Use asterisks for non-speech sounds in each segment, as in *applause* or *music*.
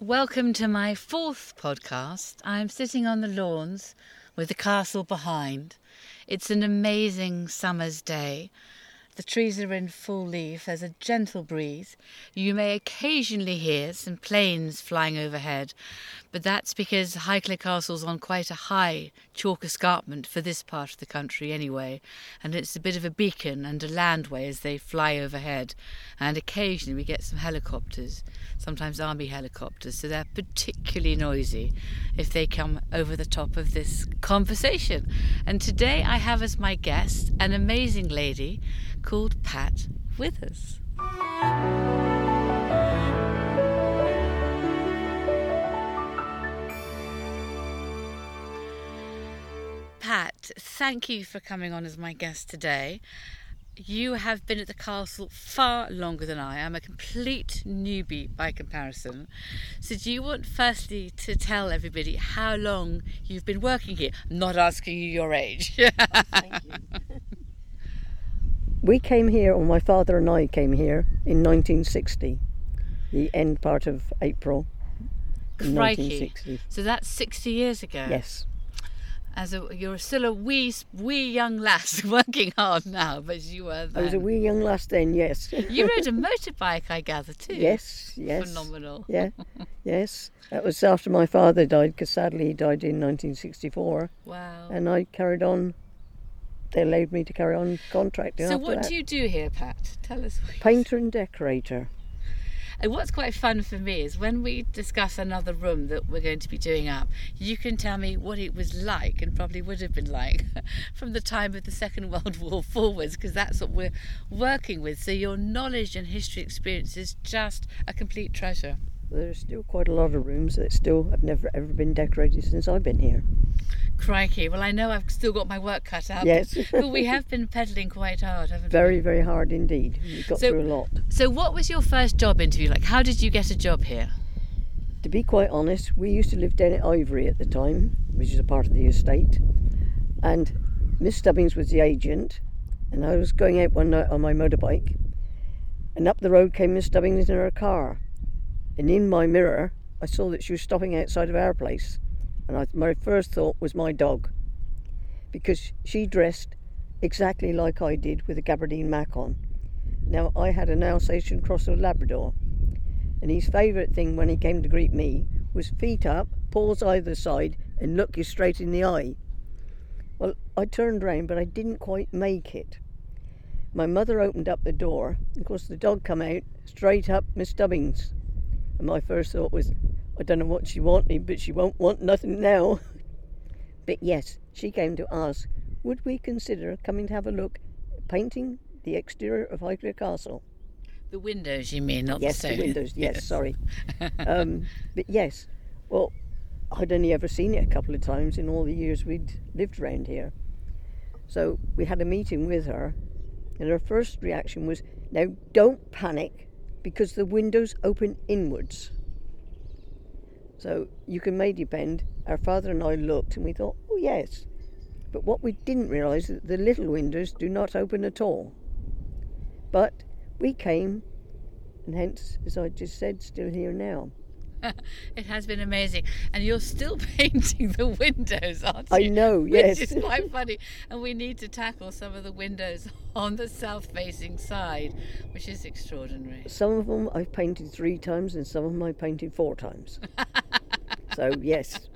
Welcome to my fourth podcast. I'm sitting on the lawns with the castle behind. It's an amazing summer's day. The trees are in full leaf, there's a gentle breeze. You may occasionally hear some planes flying overhead, but that's because Highclere Castle's on quite a high chalk escarpment for this part of the country anyway, and it's a bit of a beacon and a landway as they fly overhead. And occasionally we get some helicopters, sometimes army helicopters, so they're particularly noisy if they come over the top of this conversation. And today I have as my guest an amazing lady called Pat Withers. Pat, thank you for coming on as my guest today. You have been at the castle far longer than I. I'm a complete newbie by comparison. So, do you want firstly to tell everybody how long you've been working here? I'm not asking you your age. *laughs* Thank you. We came here, or my father and I came here in 1960, the end part of April. Crikey. 1960. So that's 60 years ago. Yes, As a, you're still a wee, wee young lass *laughs* working hard now, but you were then. I was a wee young lass then. Yes. *laughs* You rode a motorbike, I gather, too. yes, yes. Phenomenal. Yeah, yes. That was after my father died, because sadly he died in 1964, Wow. and I carried on. They allowed me to carry on contracting. so, what that. do you do here, Pat? Tell us. What Painter and decorator. And what's quite fun for me is when we discuss another room that we're going to be doing up, you can tell me what it was like and probably would have been like *laughs* from the time of the Second *laughs* World War forwards, because that's what we're working with. So your knowledge and history experience is just a complete treasure. There's still quite a lot of rooms that still have never ever been decorated since I've been here. Crikey. Well, I know I've still got my work cut out. Yes. *laughs* but we have been pedaling quite hard, haven't Very, we? very hard indeed. We got So- through a lot. So, what was your first job interview like? How did you get a job here? To be quite honest, we used to live down at Ivory at the time, which is a part of the estate. And Miss Stubbings was the agent, and I was going out one night on my motorbike, and up the road came Miss Stubbings in her car. And in my mirror, I saw that she was stopping outside of our place. And I, my first thought was my dog, because she dressed exactly like I did with a gabardine mac on. Now, I had an Alsatian Cross of Labrador, and his favourite thing when he came to greet me was feet up, paws either side, and look you straight in the eye. Well, I turned round, but I didn't quite make it. My mother opened up the door. Of course, the dog come out straight up Miss Stubbings, and my first thought was, I don't know what she wanted, but she won't want nothing now. but yes, she came to ask, would we consider coming to have a look at painting the exterior of Highclere Castle? The windows, you mean, not Yes, the the windows. Yes, sorry. *laughs* um, but yes, well, I'd only ever seen it a couple of times in all the years we'd lived round here. So we had a meeting with her, and her first reaction was, "Now don't panic, because the windows open inwards." So you can may depend. Our father and I looked, and we thought, "Oh yes," but what we didn't realise is that the little windows do not open at all. But we came, and hence, as I just said, still here now. *laughs* It has been amazing, and you're still *laughs* painting the windows, aren't you? I know, *laughs* yes. Which is quite funny, and we need to tackle some of the windows on the south-facing side, which is extraordinary. Some of them I've painted three times, and some of them I painted four times. so yes,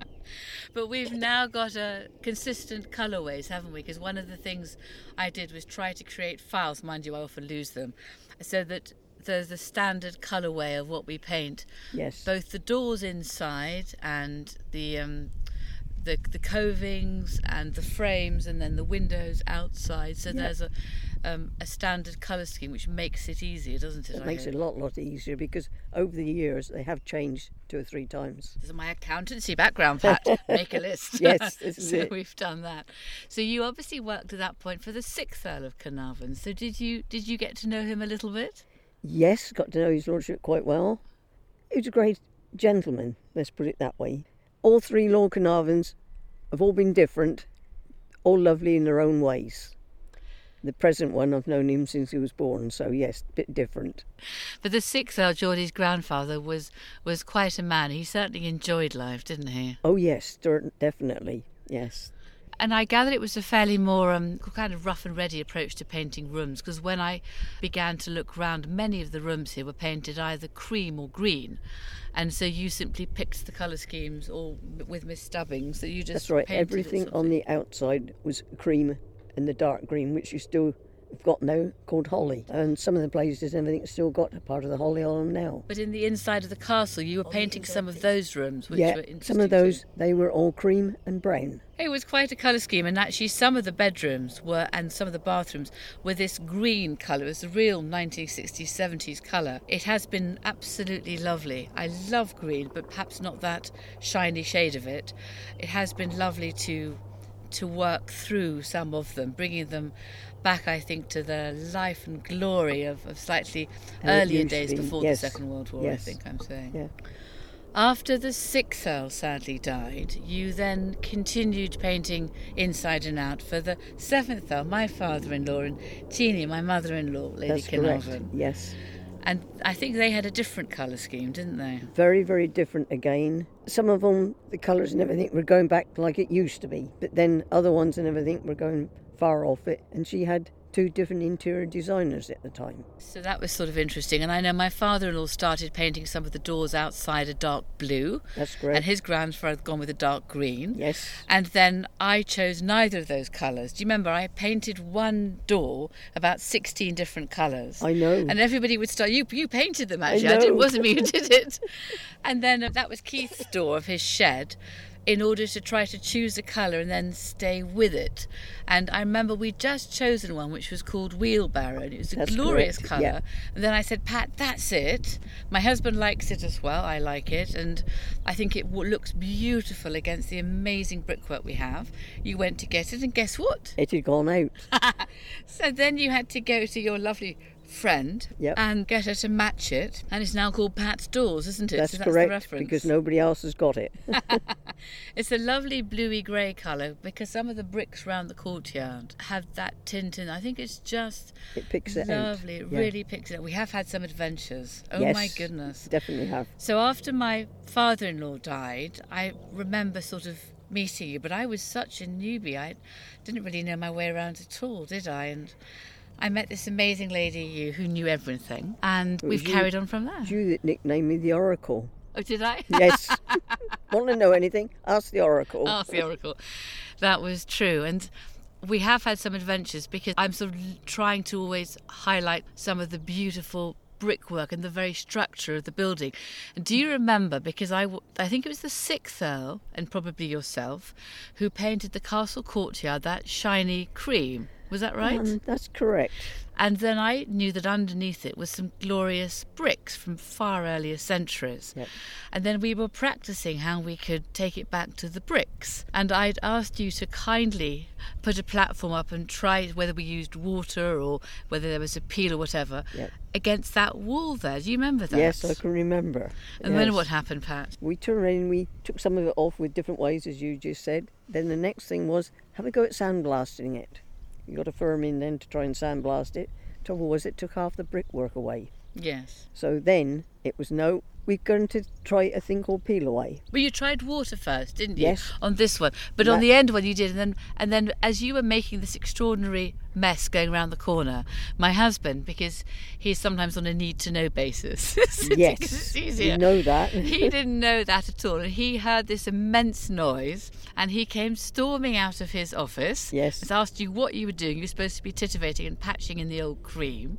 But we've now got a consistent colourways, haven't we? Because one of the things I did was try to create files. Mind you, I often lose them, so that there's a standard colourway of what we paint. yes, both the doors inside and the um, the the covings and the frames and then the windows outside. So Yeah. there's a um, a standard colour scheme which makes it easier, doesn't it? it I makes hope? it a lot, lot easier because over the years they have changed two or three times. This is my accountancy background, Pat. *laughs* Make a list. Yes, this *laughs* is so it. we've done that. So you obviously worked at that point for the sixth Earl of Carnarvon. So did you did you get to know him a little bit? Yes, got to know his lordship quite well. He was a great gentleman, let's put it that way. All three Lord Carnarvons have all been different, all lovely in their own ways. The present one, I've known him since he was born, so yes, a bit different. But the sixth Earl, Geordie's grandfather, was was quite a man. He certainly enjoyed life, didn't he? Oh yes, definitely, yes. And I gather it was a fairly more um, kind of rough and ready approach to painting rooms because when I began to look round, many of the rooms here were painted either cream or green. And so you simply picked the colour schemes or with Miss Stubbings that you just That's right. painted Everything on the outside was cream and the dark green, which you still have got now, called holly. And some of the places and everything still got a part of the holly on them now. But in the inside of the castle, you were oh, painting some of those rooms, which yeah, were interesting. some of too. those they were all cream and brown. It was quite a colour scheme, and actually, some of the bedrooms were, and some of the bathrooms were this green colour. It was a real 1960s, 70s colour. It has been absolutely lovely. I love green, but perhaps not that shiny shade of it. It has been lovely to to work through some of them, bringing them back, I think, to the life and glory of, of slightly How it earlier days be, before yes, the Second World War. I think I'm saying. Yeah. After the sixth Earl sadly died, you then continued painting inside and out for the seventh Earl, my father in law, and Teenie, my mother in law, Lady That's correct. Carnarvon. Yes. And I think they had a different colour scheme, didn't they? Very, very different again. Some of them, the colours and everything were going back like it used to be, but then other ones and everything were going far off it. And she had two different interior designers at the time. So that was sort of interesting. And I know my father in law started painting some of the doors outside a dark blue, That's correct. and his grandfather had gone with a dark green. yes. And then I chose neither of those colours. Do you remember? I painted one door about 16 different colours. I know. And everybody would start, you, you painted them actually. I know. did, it wasn't me who *laughs* did it. and then uh, that was Keith's door of his shed in order to try to choose a colour and then stay with it. And I remember we'd just chosen one which was called Wheelbarrow. And it was a That's glorious colour. yeah. And then I said, Pat, that's it. My husband likes it as well. I like it. And I think it w- looks beautiful against the amazing brickwork we have. You went to get it, and guess what? It had gone out. *laughs* So then you had to go to your lovely friend Yep. and get her to match it. And it's now called Pat's Doors, isn't it? That's so that's correct the reference. because nobody else has got it. *laughs* It's a lovely bluey grey colour because some of the bricks round the courtyard have that tint in. I think it's just It picks it out. lovely. It Yeah. really picks it up. We have had some adventures. Oh yes, my goodness. Definitely have. So after my father-in-law died, I remember sort of meeting you, but I was such a newbie. I didn't really know my way around at all, did I? And I met this amazing lady you who knew everything, and we've you- carried on from there. You that nicknamed me the Oracle. Oh, did I? *laughs* Yes. *laughs* Want to know anything? Ask the Oracle. Ask the oracle. That was true, and we have had some adventures because I'm sort of trying to always highlight some of the beautiful brickwork and the very structure of the building. And do you remember? Because I, w- I think it was the sixth Earl and probably yourself who painted the castle courtyard that shiny cream. Was that right? Um, that's correct. And then I knew that underneath it was some glorious bricks from far earlier centuries. Yep. And then we were practicing how we could take it back to the bricks. And I'd asked you to kindly put a platform up and try whether we used water or whether there was a peel or whatever Yep. against that wall there. Do you remember that? Yes, I can remember. And then what happened, Pat? We turned around and we took some of it off with different ways, as you just said. Then the next thing was have a go at sandblasting it. You got a firm in then to try and sandblast it. Trouble was, it took half the brickwork away. Yes. So then it was no, we're going to try a thing called peel away. Well, you tried water first, didn't you? Yes. On this one, but on the end one you did, and then and then as you were making this extraordinary mess going around the corner, my husband, because he's sometimes on a need to know basis, *laughs* Yes, *laughs* it's you know that. *laughs* he didn't know that at all, and he heard this immense noise, and he came storming out of his office. Yes. and asked you what you were doing. You were supposed to be titivating and patching in the old cream.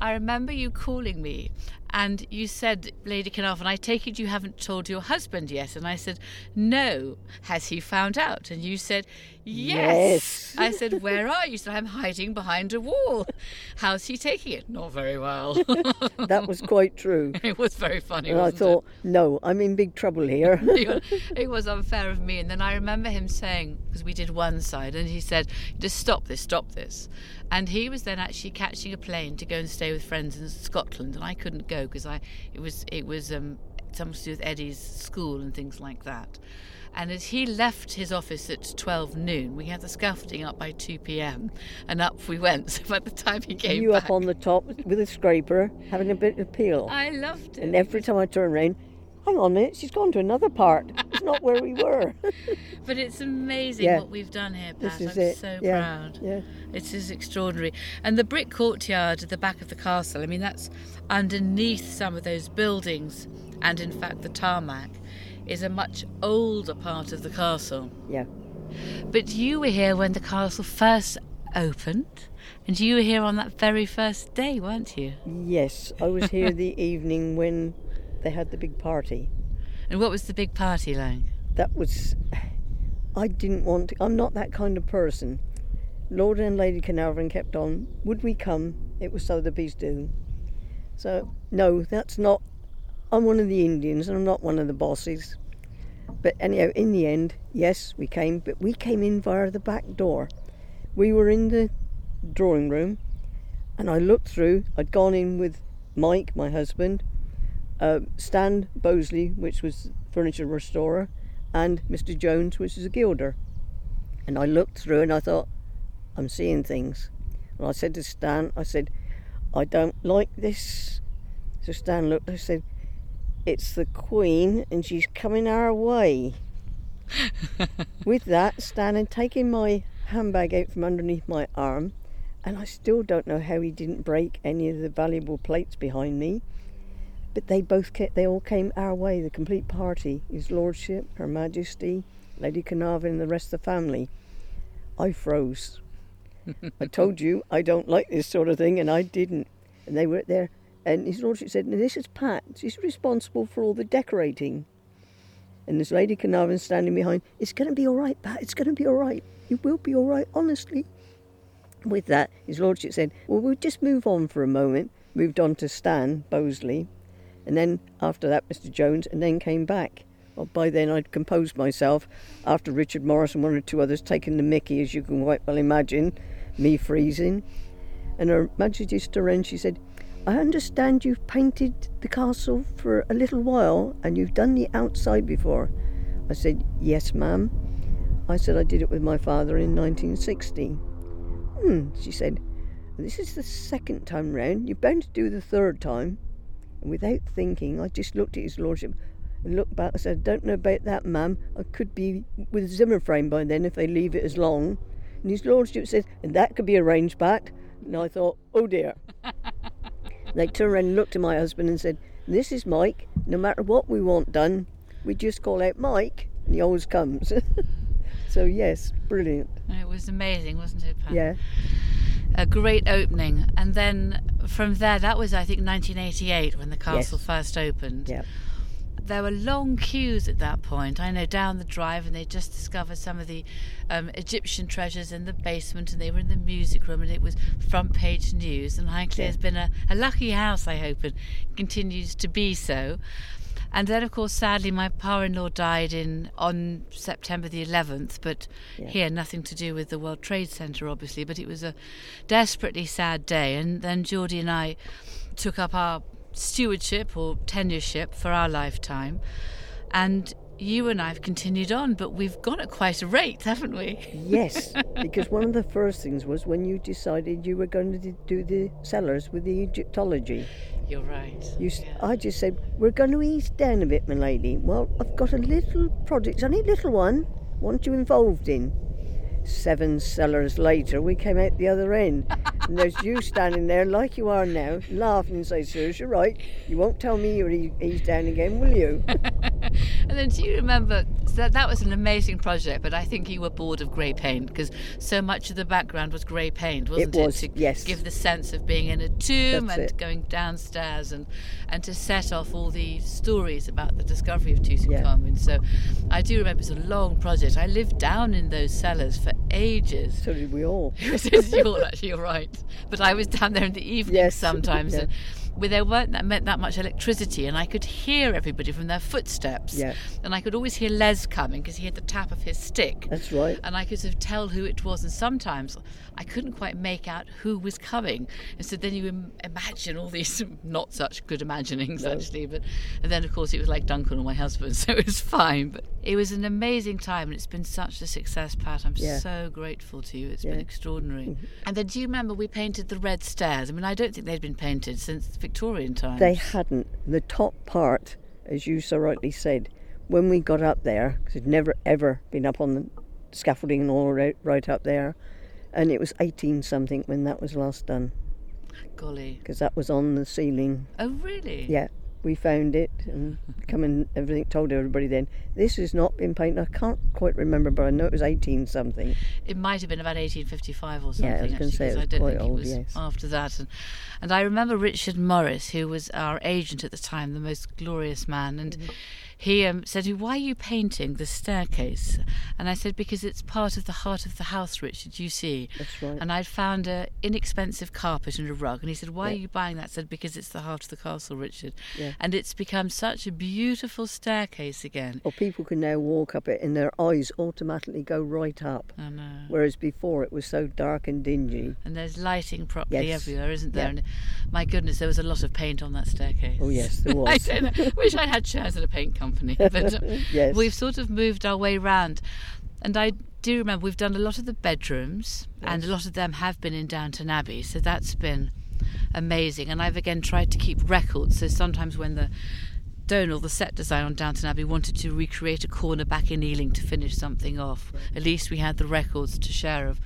I remember you calling me and you said, Lady Carnarvon, I take it you haven't told your husband yet. And I said, No. Has he found out? And you said, Yes. Yes. I said, Where are you? You said, I'm hiding behind a wall. How's he taking it? Not very well. *laughs* that was quite true. *laughs* it was very funny. And I thought, no, I'm in big trouble here. *laughs* it? it was unfair of me. And then I remember him saying, because we did one side, and he said, just stop this, stop this. And he was then actually catching a plane to go and stay with friends in Scotland, and I couldn't go because I it was it was um, something to do with Eddie's school and things like that. And as he left his office at 12 noon, we had the scaffolding up by 2 p.m. and up we went. *laughs* So by the time he came you back, up on the top with a scraper, having a bit of peel. I loved it. and every time I turn around, hang on a minute, she's gone to another part. It's not where we were. *laughs* But it's amazing Yeah. what we've done here, Pat. this is I'm it. so yeah. proud. Yeah. It is extraordinary. And the brick courtyard at the back of the castle, I mean, that's underneath some of those buildings, and in fact, the tarmac is a much older part of the castle. Yeah. But you were here when the castle first opened, and you were here on that very first day, weren't you? Yes, I was here the *laughs* evening when they had the big party. And what was the big party like? That was. I didn't want to. I'm not that kind of person. Lord and Lady Carnarvon kept on. Would we come? It was so the bees do. So, no, that's not. I'm one of the Indians and I'm not one of the bosses. But anyhow, in the end, yes, we came, but we came in via the back door. We were in the drawing room and I looked through. I'd gone in with Mike, my husband, uh, Stan Bosley, which was furniture restorer, and Mr. Jones, which is a gilder. And I looked through and I thought, I'm seeing things. And I said to Stan, I said, I don't like this. So Stan looked, I said, It's the Queen and she's coming our way. *laughs* With that, Stan had taken my handbag out from underneath my arm, and I still don't know how he didn't break any of the valuable plates behind me. But they both ca- they all came our way, the complete party, His Lordship, Her Majesty, Lady Carnarvon, and the rest of the family. I froze. I told you I don't like this sort of thing, and I didn't. And they were there, and His Lordship said, "Now this is Pat. She's responsible for all the decorating." And this Lady Carnarvon standing behind. It's going to be all right, Pat. It's going to be all right. It will be all right, honestly. With that, His Lordship said, "Well, we'll just move on for a moment." Moved on to Stan Bosley, and then after that, Mr. Jones, and then came back. Well, by then, I'd composed myself after Richard Morris and one or two others taking the mickey, as you can quite well imagine, me freezing. And Her Majesty's Storen, she said, I understand you've painted the castle for a little while and you've done the outside before. I said, Yes, ma'am. I said, I did it with my father in 1960. Hmm, she said, This is the second time round. You're bound to do the third time. And without thinking, I just looked at his lordship and looked back. I said, I don't know about that, ma'am. I could be with Zimmer frame by then if they leave it as long. And his lordship said, and that could be arranged back. And I thought, oh dear. *laughs* they turned around and looked at my husband and said, This is Mike. No matter what we want done, we just call out Mike, and he always comes. *laughs* so, yes, brilliant. It was amazing, wasn't it, Pat? Yeah, a great opening. And then from there, that was, I think, 1988 when the castle Yes. first opened. yeah. There were long queues at that point. I know down the drive, and they just discovered some of the um, Egyptian treasures in the basement, and they were in the music room, and it was front page news. And Highclere Yeah. has been a, a lucky house, I hope, and continues to be so. And then, of course, sadly, my pa-in-law died in on September the 11th. But Yeah. here, nothing to do with the World Trade Center, obviously. But it was a desperately sad day. And then Geordie and I took up our stewardship or tenureship for our lifetime, and you and I have continued on. But we've gone at quite a rate, *laughs* haven't we? Yes, *laughs* because one of the first things was when you decided you were going to do the cellars with the Egyptology. You're right. You, s I just said, We're going to ease down a bit, my lady. Well, I've got a little project, only a little one. Want you involved in? Seven cellars later, we came out the other end. *laughs* and there's you standing there like you are now, laughing and say, Sirs, you're right. You won't tell me you're eased down again, will you? *laughs* And then do you remember so that that was an amazing project, but I think you were bored of grey paint because so much of the background was grey paint, wasn't it? was, to yes. give the sense of being in a tomb That's and it. going downstairs and and to set off all the stories about the discovery of Tutankhamun. So I do remember it was a long project. I lived down in those cellars for ages. so did we all. *laughs* you're actually you're right, but I was down there in the evening Yes, sometimes, *laughs* yeah. and where there weren't that meant that much electricity, and I could hear everybody from their footsteps. Yeah. And I could always hear Les coming because he had the tap of his stick. That's right. And I could sort of tell who it was, and sometimes I couldn't quite make out who was coming. And so then you Im- imagine all these *laughs* not such good imaginings No. actually, but and then of course it was like Duncan or my husband, *laughs* so it was fine. But it was an amazing time, and it's been such a success, Pat. I'm Yeah. so grateful to you. It's Yeah. been extraordinary. Mm-hmm. And then do you remember we painted the red stairs? I mean, I don't think they'd been painted since Victorian times. They hadn't. The top part, as you so rightly said, when we got up there, because we'd never ever been up on the scaffolding and all right, right up there, and it was 18 something when that was last done, Golly. because that was on the ceiling. Oh, really? Yeah, we found it and come and everything. Told everybody then this has not been painted. I can't quite remember, but I know it was 18 something. It might have been about 1855 or something. Yeah, I was actually, say it 'cause I was don't think old, it was yes. after that. And, and I remember Richard Morris, who was our agent at the time, the most glorious man, and Mm-hmm. He um, said, "Why are you painting the staircase?" And I said, "Because it's part of the heart of the house, Richard. You see." That's right. And I'd found an inexpensive carpet and a rug, and he said, "Why Yeah. are you buying that?" I said, "Because it's the heart of the castle, Richard." Yeah. And it's become such a beautiful staircase again. Or people can now walk up it and their eyes automatically go right up. I know. Whereas before it was so dark and dingy. And there's lighting properly Yes. everywhere, isn't there? Yeah. And my goodness, there was a lot of paint on that staircase. Oh, yes, there *laughs* I was. don't know. Wish I'd had chairs in a paint company. *laughs* But uh, Yes. we've sort of moved our way round. And I do remember we've done a lot of the bedrooms, and a lot of them have been in Downton Abbey. So that's been amazing. And I've again tried to keep records. So sometimes when the Donal, the set designer on Downton Abbey, wanted to recreate a corner back in Ealing to finish something off. At least we had the records to share of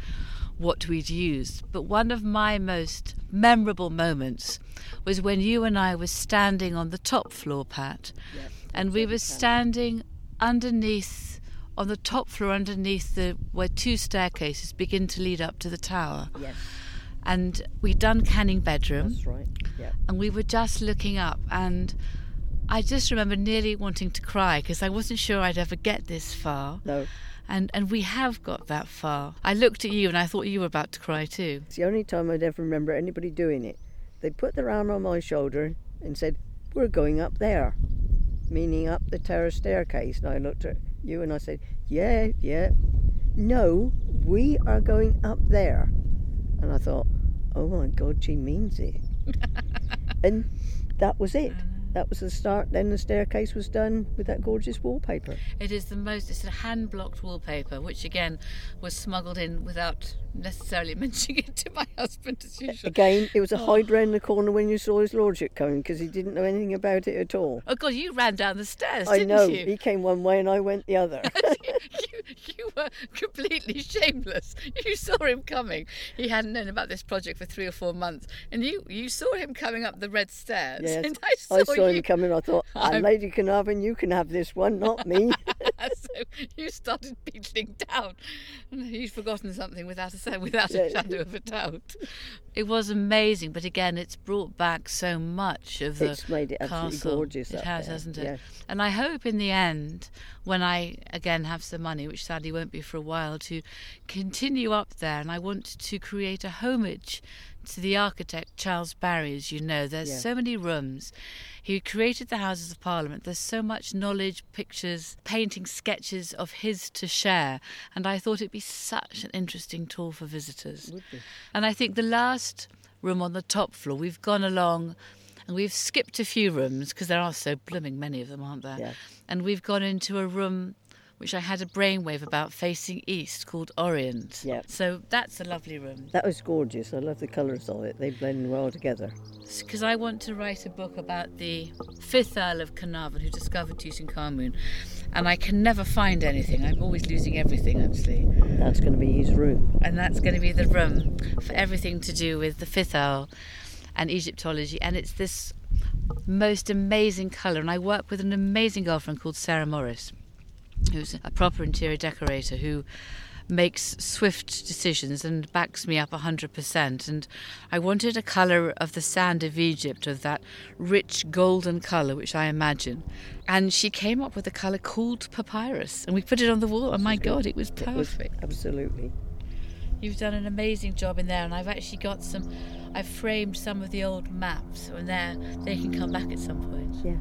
what we'd used. But one of my most memorable moments was when you and I were standing on the top floor, Pat, and we were standing underneath on the top floor underneath the where two staircases begin to lead up to the tower. Yes. And we'd done Canning Bedroom That's right. Yeah. and we were just looking up and I just remember nearly wanting to cry because I wasn't sure I'd ever get this far. No. And and we have got that far. I looked at you and I thought you were about to cry too. It's the only time I'd ever remember anybody doing it. They put their arm on my shoulder and said, We're going up there, meaning up the terrace staircase. And I looked at you and I said, Yeah, yeah. No, we are going up there. And I thought, Oh my God, she means it. *laughs* and that was it. That was the start. Then the staircase was done with that gorgeous wallpaper. It is the most it's a hand blocked wallpaper, which again was smuggled in without necessarily *laughs* mentioning it to my husband as usual. Again, it was a oh. hide round the corner when you saw his lordship coming because he didn't know anything about it at all. Oh god, you ran down the stairs, I know. you? He came one way and I went the other. *laughs* you, you were completely shameless. You saw him coming. He hadn't known about this project for three or four months, and you you saw him coming up the red stairs. Yes. *laughs* And I saw, I saw you. him coming. I thought, I'm- Lady Carnarvon, you can have this one, not me. *laughs* so you started beetling down, and he'd forgotten something without a without a shadow of a doubt. It was amazing, but again, it's brought back so much of the It's made it absolutely castle. gorgeous It up has, there, hasn't it? yes. And I hope in the end, when I again have some money, which sadly won't be for a while, to continue up there. And I want to create a homage to the architect Charles Barry, as you know. There's Yeah. so many rooms. He created the Houses of Parliament. There's so much knowledge, pictures, painting, sketches of his to share. And I thought it'd be such an interesting tour for visitors. And I think the last room on the top floor, we've gone along and we've skipped a few rooms because there are so blooming many of them, aren't there? Yeah. And we've gone into a room which I had a brainwave about facing east called Orient. Yeah. So that's a lovely room. That was gorgeous. I love the colours of it. They blend well together. Because I want to write a book about the fifth Earl of Carnarvon who discovered Tutankhamun. And I can never find anything. I'm always losing everything, actually. That's going to be his room. and that's going to be the room for everything to do with the fifth Earl and Egyptology. And it's this most amazing colour. And I work with an amazing girlfriend called Sarah Morris, who's a proper interior decorator who makes swift decisions and backs me up 100%. And I wanted a colour of the sand of Egypt, of that rich golden colour, which I imagine. And she came up with a colour called papyrus. And we put it on the wall. And my God, it was It was perfect. absolutely. You've done an amazing job in there, and I've actually got some I've framed some of the old maps, and there they can come back at some point. Yeah.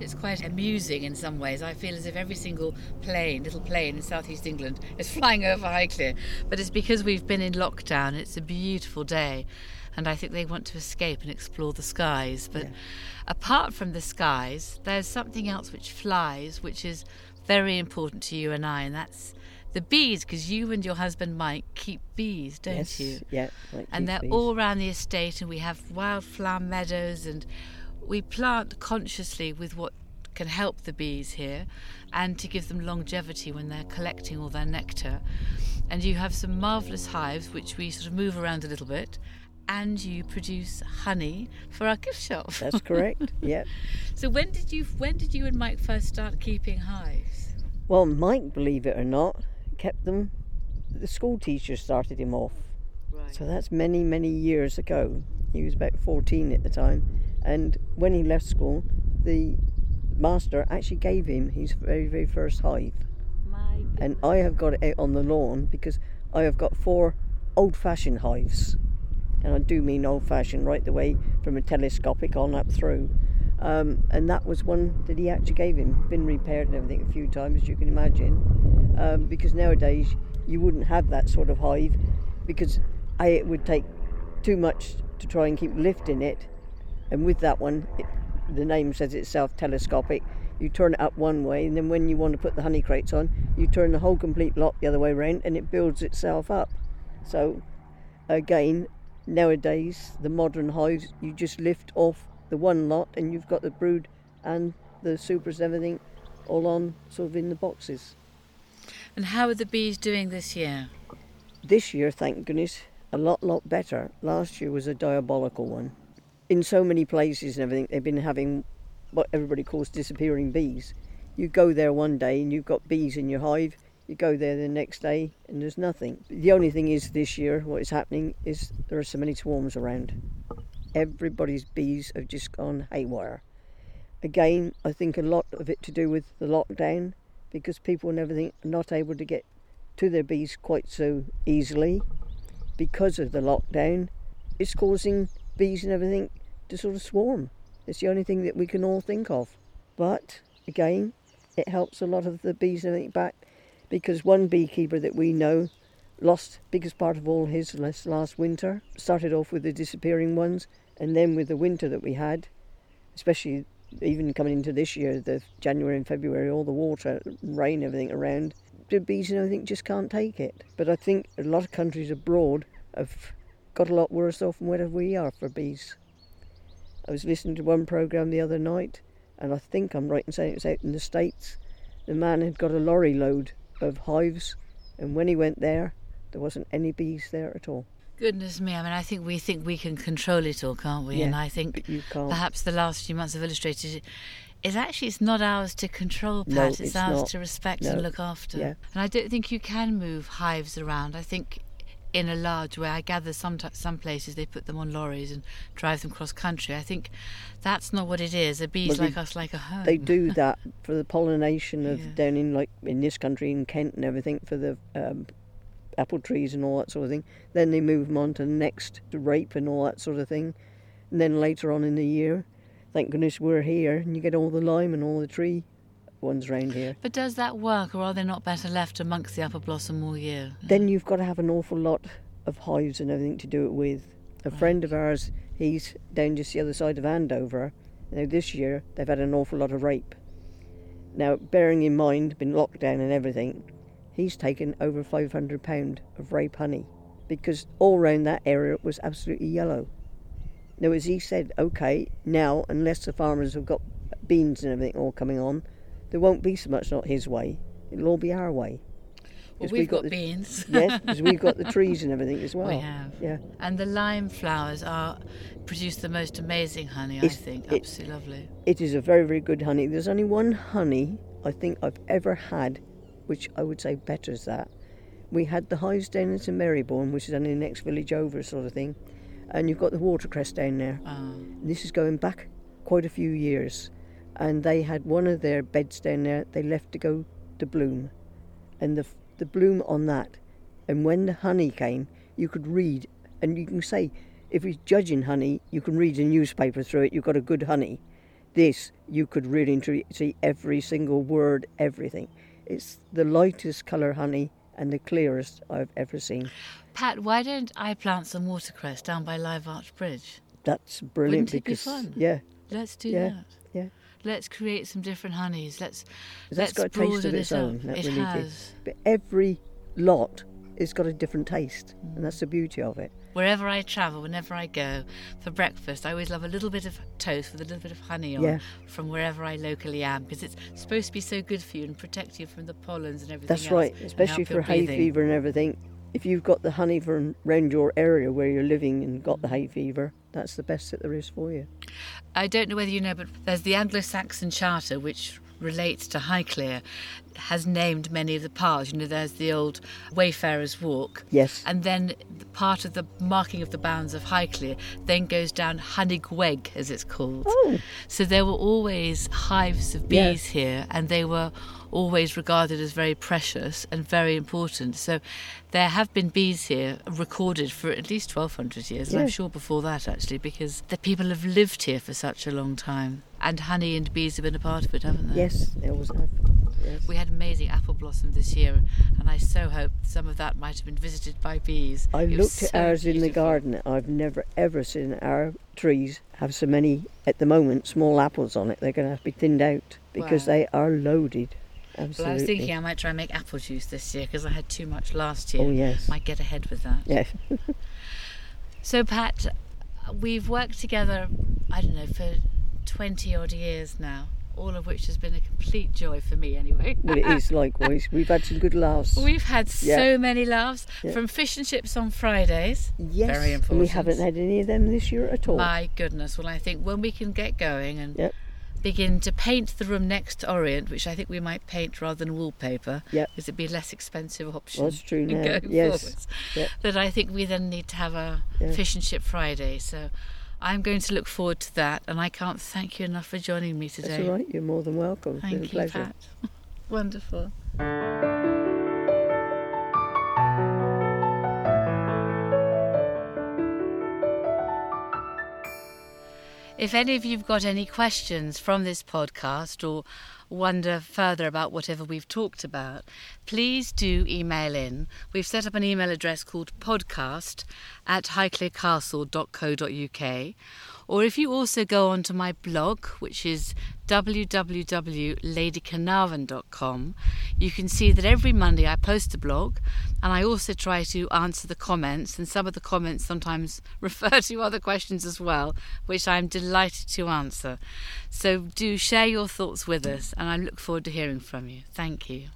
It's quite amusing in some ways. I feel as if every single plane, little plane in southeast England, is *laughs* flying over Highclere. But it's because we've been in lockdown. It's a beautiful day, and I think they want to escape and explore the skies. But Yeah. apart from the skies, there's something else which flies, which is very important to you and I, and that's the bees, because you and your husband Mike keep bees, don't yes. you? Yeah. like and they're bees. all around the estate and we have wildflower meadows and we plant consciously with what can help the bees here and to give them longevity when they're collecting all their nectar and you have some marvelous hives which we sort of move around a little bit and you produce honey for our gift shop That's *laughs* correct. yeah. so when did you when did you and mike first start keeping hives Well, Mike, believe it or not, kept them. The school teacher started him off. right So that's many, many years ago. He was about 14 at the time. And when he left school, the master actually gave him his very, very first hive. And I have got it out on the lawn because I have got four old fashioned hives. And I do mean old fashioned, right the way from a telescopic on up through. Um, and that was one that he actually gave him. Been repaired and everything a few times, as you can imagine. Um, because nowadays you wouldn't have that sort of hive because A, it would take too much to try and keep lifting it. And with that one, it, the name says itself telescopic. You turn it up one way, and then when you want to put the honey crates on, you turn the whole complete lot the other way around, and it builds itself up. So, again, nowadays the modern hives, you just lift off the one lot, and you've got the brood and the supers and everything all on sort of in the boxes. and how are the bees doing this year This year, thank goodness, a lot, lot better. Last year was a diabolical one. In so many places and everything, they've been having what everybody calls disappearing bees. You go there one day and you've got bees in your hive. You go there the next day and there's nothing. The only thing is this year, what is happening is there are so many swarms around. Everybody's bees have just gone haywire. Again, I think a lot of it to do with the lockdown because people and everything are not able to get to their bees quite so easily because of the lockdown. It's causing bees and everything to sort of swarm. It's the only thing that we can all think of. But again, it helps a lot of the bees and everything back because one beekeeper that we know lost biggest part of all his last winter. Started off with the disappearing ones and then with the winter that we had, especially even coming into this year, the January and February, all the water, rain, everything around, the bees and everything just can't take it. But I think a lot of countries abroad have got a lot worse off than where we are for bees. I was listening to one program the other night, and I think I'm right in saying it was out in the States. The man had got a lorry load of hives, and when he went there, there wasn't any bees there at all. Goodness me, I mean, I think we think we can control it all, can't we? Yeah, and I think perhaps the last few months have illustrated it. It's actually it's not ours to control, Pat. No, it's, it's ours not. to respect No. and look after. Yeah. And I don't think you can move hives around. I think in a large way. I gather some some places they put them on lorries and drive them cross country. I think that's not what it is. A bee's Well, they- like us, like a home. They do *laughs* that for the pollination of Yeah. down in like in this country in Kent and everything for the um, apple trees and all that sort of thing. Then they move them on to the next to rape and all that sort of thing. And then later on in the year, thank goodness we're here and you get all the lime and all the tree ones round here. But does that work, or are they not better left amongst the apple blossom all year? Then you've got to have an awful lot of hives and everything to do it with. A friend of ours, he's down just the other side of Andover. Now this year they've had an awful lot of rape. Now, bearing in mind, been locked down and everything, he's taken over five hundred pound of rape honey because all round that area it was absolutely yellow. Now, as he said, okay, now unless the farmers have got beans and everything all coming on, there won't be so much not his way. It'll all be our way. Well, we've we've got got, the- beans. *laughs* Yes, because we've got the *laughs* trees and everything as well. We have. Yeah. And the lime flowers are produce the most amazing honey. I think it- absolutely lovely. It is a very, very good honey. There's only one honey I think I've ever had, which I would say betters that. We had the hives down in St Mary Bourne, which is only the next village over, sort of thing, and you've got the watercress down there. Oh, This is going back quite a few years, and they had one of their beds down there. They left to go to bloom, and the the bloom on that, and when the honey came, you could read, and you can say, if you're judging honey, you can read a newspaper through it. You've got a good honey. This you could really see every single word, everything. It's the lightest colour honey and the clearest I've ever seen. Pat, why don't I plant some watercress down by Live Arch Bridge? That's brilliant Wouldn't it be fun? yeah, Let's do Yeah, that. Let's create some different honeys. Let's That's let's got a taste of its it own. That it really has. But every lot has got a different taste, and that's the beauty of it. Wherever I travel, whenever I go for breakfast, I always love a little bit of toast with a little bit of honey on Yeah. from wherever I locally am because it's supposed to be so good for you and protect you from the pollens and everything That's else right, especially for hay breathing. fever and everything. If you've got the honey from around your area where you're living and got the hay fever, that's the best that there is for you. I don't know whether you know, but there's the Anglo-Saxon Charter, which relates to Highclere, has named many of the paths. You know, there's the old Wayfarer's Walk. Yes. And then the part of the marking of the bounds of Highclere then goes down Honeygweg, as it's called. Oh. So there were always hives of bees here, and they were always regarded as very precious and very important. So there have been bees here recorded for at least 1200 years, and I'm sure before that actually, because the people have lived here for such a long time. And honey and bees have been a part of it, haven't they? Yes, they always have. Yes. We had amazing apple blossom this year, and I so hope some of that might have been visited by bees. I It looked at so ours in the garden. I've never ever seen our trees have so many at the moment small apples on it. They're going to have to be thinned out because Wow. they are loaded. Well, Absolutely. I was thinking I might try and make apple juice this year because I had too much last year. Oh yes. Might get ahead with that. Yes. *laughs* So, Pat, we've worked together, I don't know, for 20 odd years now, all of which has been a complete joy for me anyway. well, it is *laughs* likewise. We've had some good laughs. We've had Yeah. so many laughs Yeah. from fish and chips on Fridays. yes. very And we haven't had any of them this year at all. My goodness. Well, I think when we can get going and Yep. Begin to paint the room next to Orient, which I think we might paint rather than wallpaper, Yep. because it'd be a less expensive option. Well, that's true now. *laughs* Going Yes. forwards. Yep. That I think we then need to have a Yeah. fish and chip Friday. So I'm going to look forward to that, and I can't thank you enough for joining me today. That's all right. You're more than welcome. It's been a Thank you, pleasure. Pat. *laughs* Wonderful. If any of you've got any questions from this podcast or wonder further about whatever we've talked about, please do email in. We've set up an email address called podcast at highclerecastle.co.uk. Or if you also go onto my blog, which is www.ladycarnarvon.com, you can see that every Monday I post a blog and I also try to answer the comments, and some of the comments sometimes *laughs* refer to other questions as well, which I'm delighted to answer. So do share your thoughts with us, and I look forward to hearing from you. Thank you.